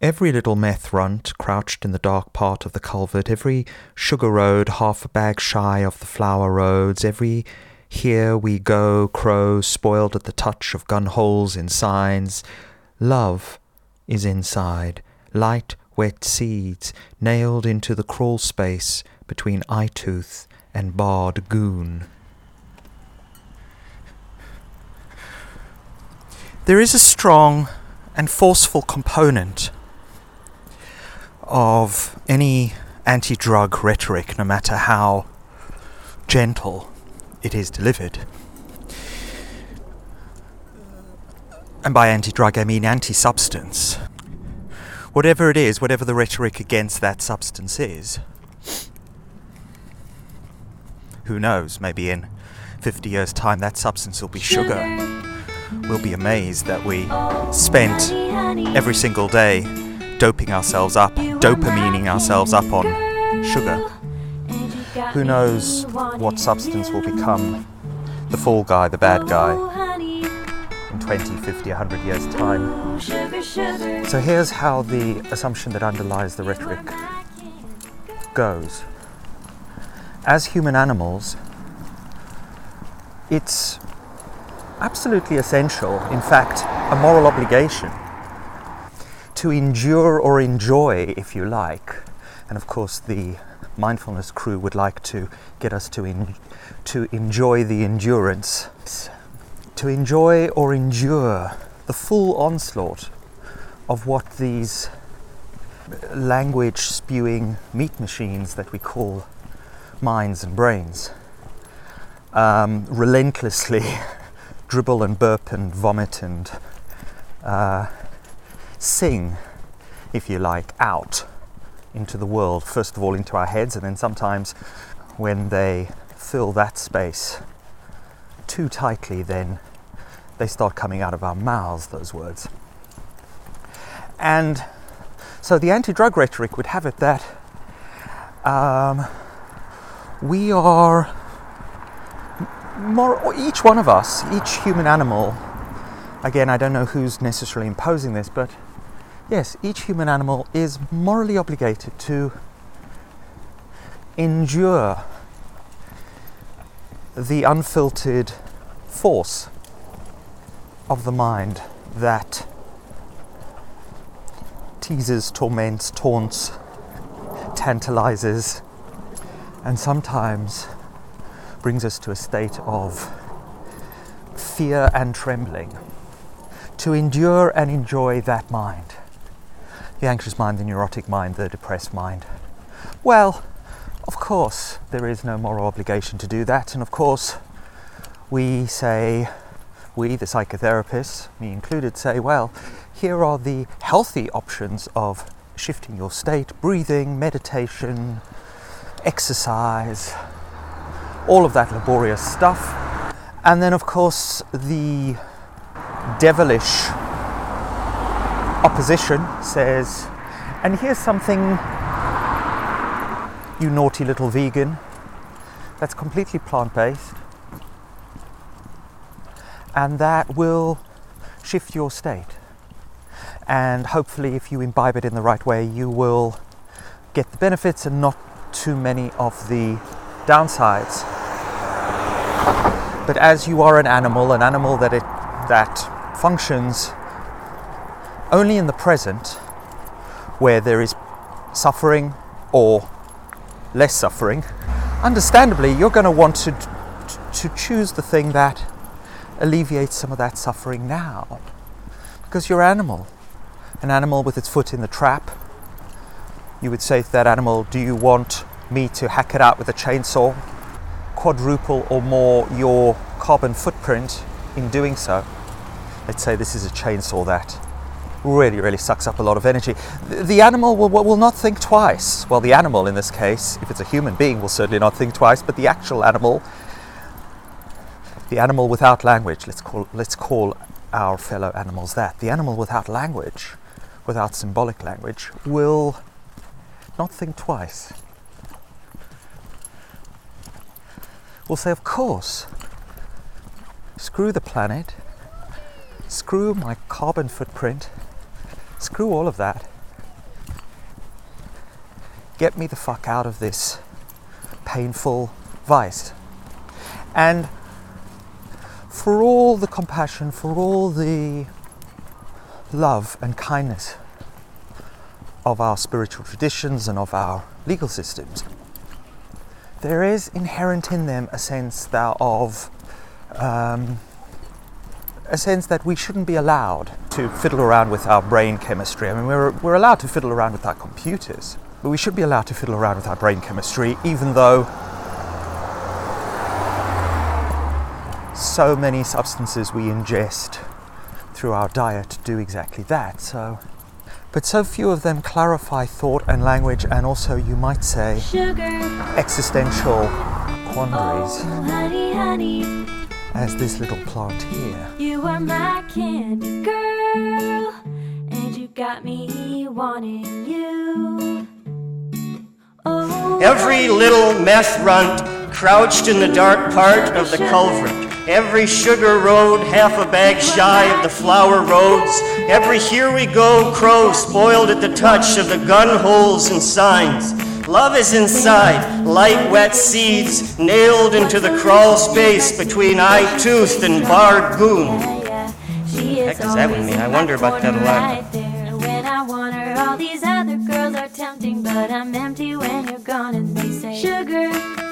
Every little meth runt crouched in the dark part of the culvert, every sugar road half a bag shy of the flower roads, every here we go crow spoiled at the touch of gun holes in signs. Love is inside, light, wet seeds nailed into the crawl space between eye tooth and barred goon. There is a strong and forceful component of any anti drug rhetoric, no matter how gentle it is delivered. And by anti drug, I mean anti substance. Whatever it is, whatever the rhetoric against that substance is, who knows, maybe in 50 years' time that substance will be sugar. We'll be amazed that we spent every single day doping ourselves up, dopamining ourselves up on sugar. Who knows what substance will become the fall guy, the bad guy, in 20, 50, 100 years' time. So here's how the assumption that underlies the rhetoric goes. As human animals, it's absolutely essential, in fact, a moral obligation to endure or enjoy, if you like. And of course, the mindfulness crew would like to get us to, in, to enjoy the endurance, to enjoy or endure the full onslaught of what these language spewing meat machines that we call minds and brains um, relentlessly dribble and burp and vomit and uh, sing, if you like, out into the world, first of all into our heads, and then sometimes when they fill that space too tightly, then they start coming out of our mouths, those words. And so the anti drug rhetoric would have it that um, we are, more, each one of us, each human animal, again, I don't know who's necessarily imposing this, but yes, each human animal is morally obligated to endure the unfiltered force of the mind that teases, torments, taunts, tantalizes, and sometimes brings us to a state of fear and trembling. To endure and enjoy that mind the anxious mind, the neurotic mind, the depressed mind? Well, of course, there is no moral obligation to do that, and of course, we say, we, the psychotherapists, me included, say, well, here are the healthy options of shifting your state breathing, meditation, exercise, all of that laborious stuff. And then, of course, the devilish opposition says, and here's something, you naughty little vegan, that's completely plant based, and that will shift your state. And hopefully, if you imbibe it in the right way, you will get the benefits and not too many of the downsides. But as you are an animal, an animal that it that functions only in the present where there is suffering or less suffering, understandably, you're going to want to, to choose the thing that alleviates some of that suffering now. Because you're animal. An animal with its foot in the trap. You would say to that animal, Do you want me to hack it out with a chainsaw? Quadruple or more your carbon footprint in doing so. Let's say this is a chainsaw that really, really sucks up a lot of energy. The animal will, will not think twice. Well, the animal in this case, if it's a human being, will certainly not think twice, but the actual animal, the animal without language, let's call, let's call our fellow animals that, the animal without language, without symbolic language, will not think twice. Will say, of course, screw the planet, screw my carbon footprint, Screw all of that. get me the fuck out of this painful vice. And for all the compassion, for all the love and kindness of our spiritual traditions and of our legal systems, there is inherent in them a sense that of um, a sense that we shouldn't be allowed to fiddle around with our brain chemistry. I mean, we're, we're allowed to fiddle around with our computers, but we should be allowed to fiddle around with our brain chemistry, even though so many substances we ingest through our diet do exactly that. So, but so few of them clarify thought and language, and also, you might say, Sugar, existential quandaries, oh, honey, honey, as this little plant here. you are my candy girl, and you got me wanting you. Oh, Every little meth runt crouched in the dark part of the culvert. Every sugar road half a bag shy of the flower roads. Every here we go crow spoiled at the touch of the gun holes and signs. Love is inside, light wet seeds nailed into the crawl space between eye-toothed and barred goon. Heck does that mean? I wonder about that a lot. Right all these other girls are tempting, but I'm empty when you're gone, and they say, Sugar.